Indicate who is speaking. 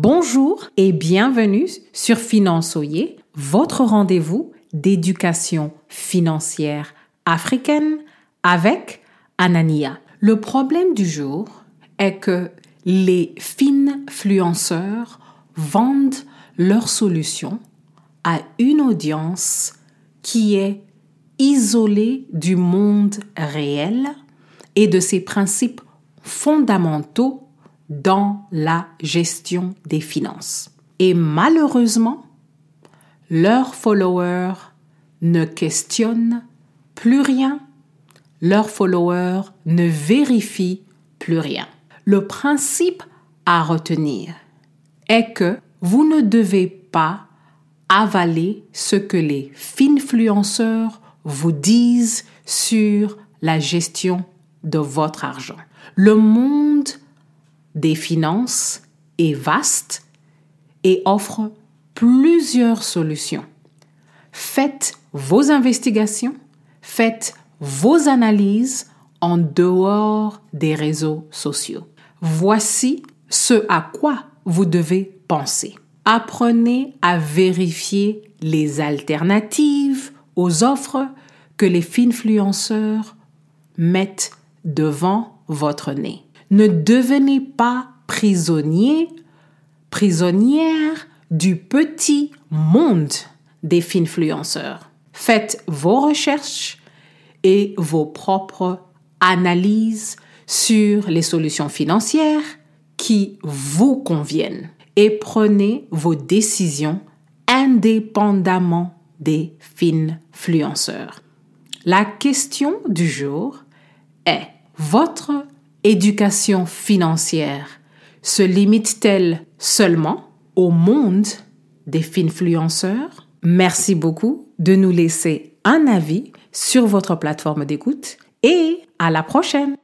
Speaker 1: Bonjour et bienvenue sur Finançoyer, votre rendez-vous d'éducation financière africaine avec Anania. Le problème du jour est que les finfluenceurs vendent leurs solutions à une audience qui est isolée du monde réel et de ses principes fondamentaux dans la gestion des finances. Et malheureusement, leurs followers ne questionnent plus rien, leurs followers ne vérifient plus rien. Le principe à retenir est que vous ne devez pas avaler ce que les finfluenceurs vous disent sur la gestion de votre argent. Le monde des finances est vaste et offre plusieurs solutions. Faites vos investigations, faites vos analyses en dehors des réseaux sociaux. Voici ce à quoi vous devez penser. Apprenez à vérifier les alternatives aux offres que les finfluenceurs mettent devant votre nez. Ne devenez pas prisonnier, prisonnière du petit monde des finfluenceurs. Faites vos recherches et vos propres analyses sur les solutions financières qui vous conviennent et prenez vos décisions indépendamment des finfluenceurs. La question du jour est votre éducation financière se limite-t-elle seulement au monde des finfluenceurs Merci beaucoup de nous laisser un avis sur votre plateforme d'écoute et à la prochaine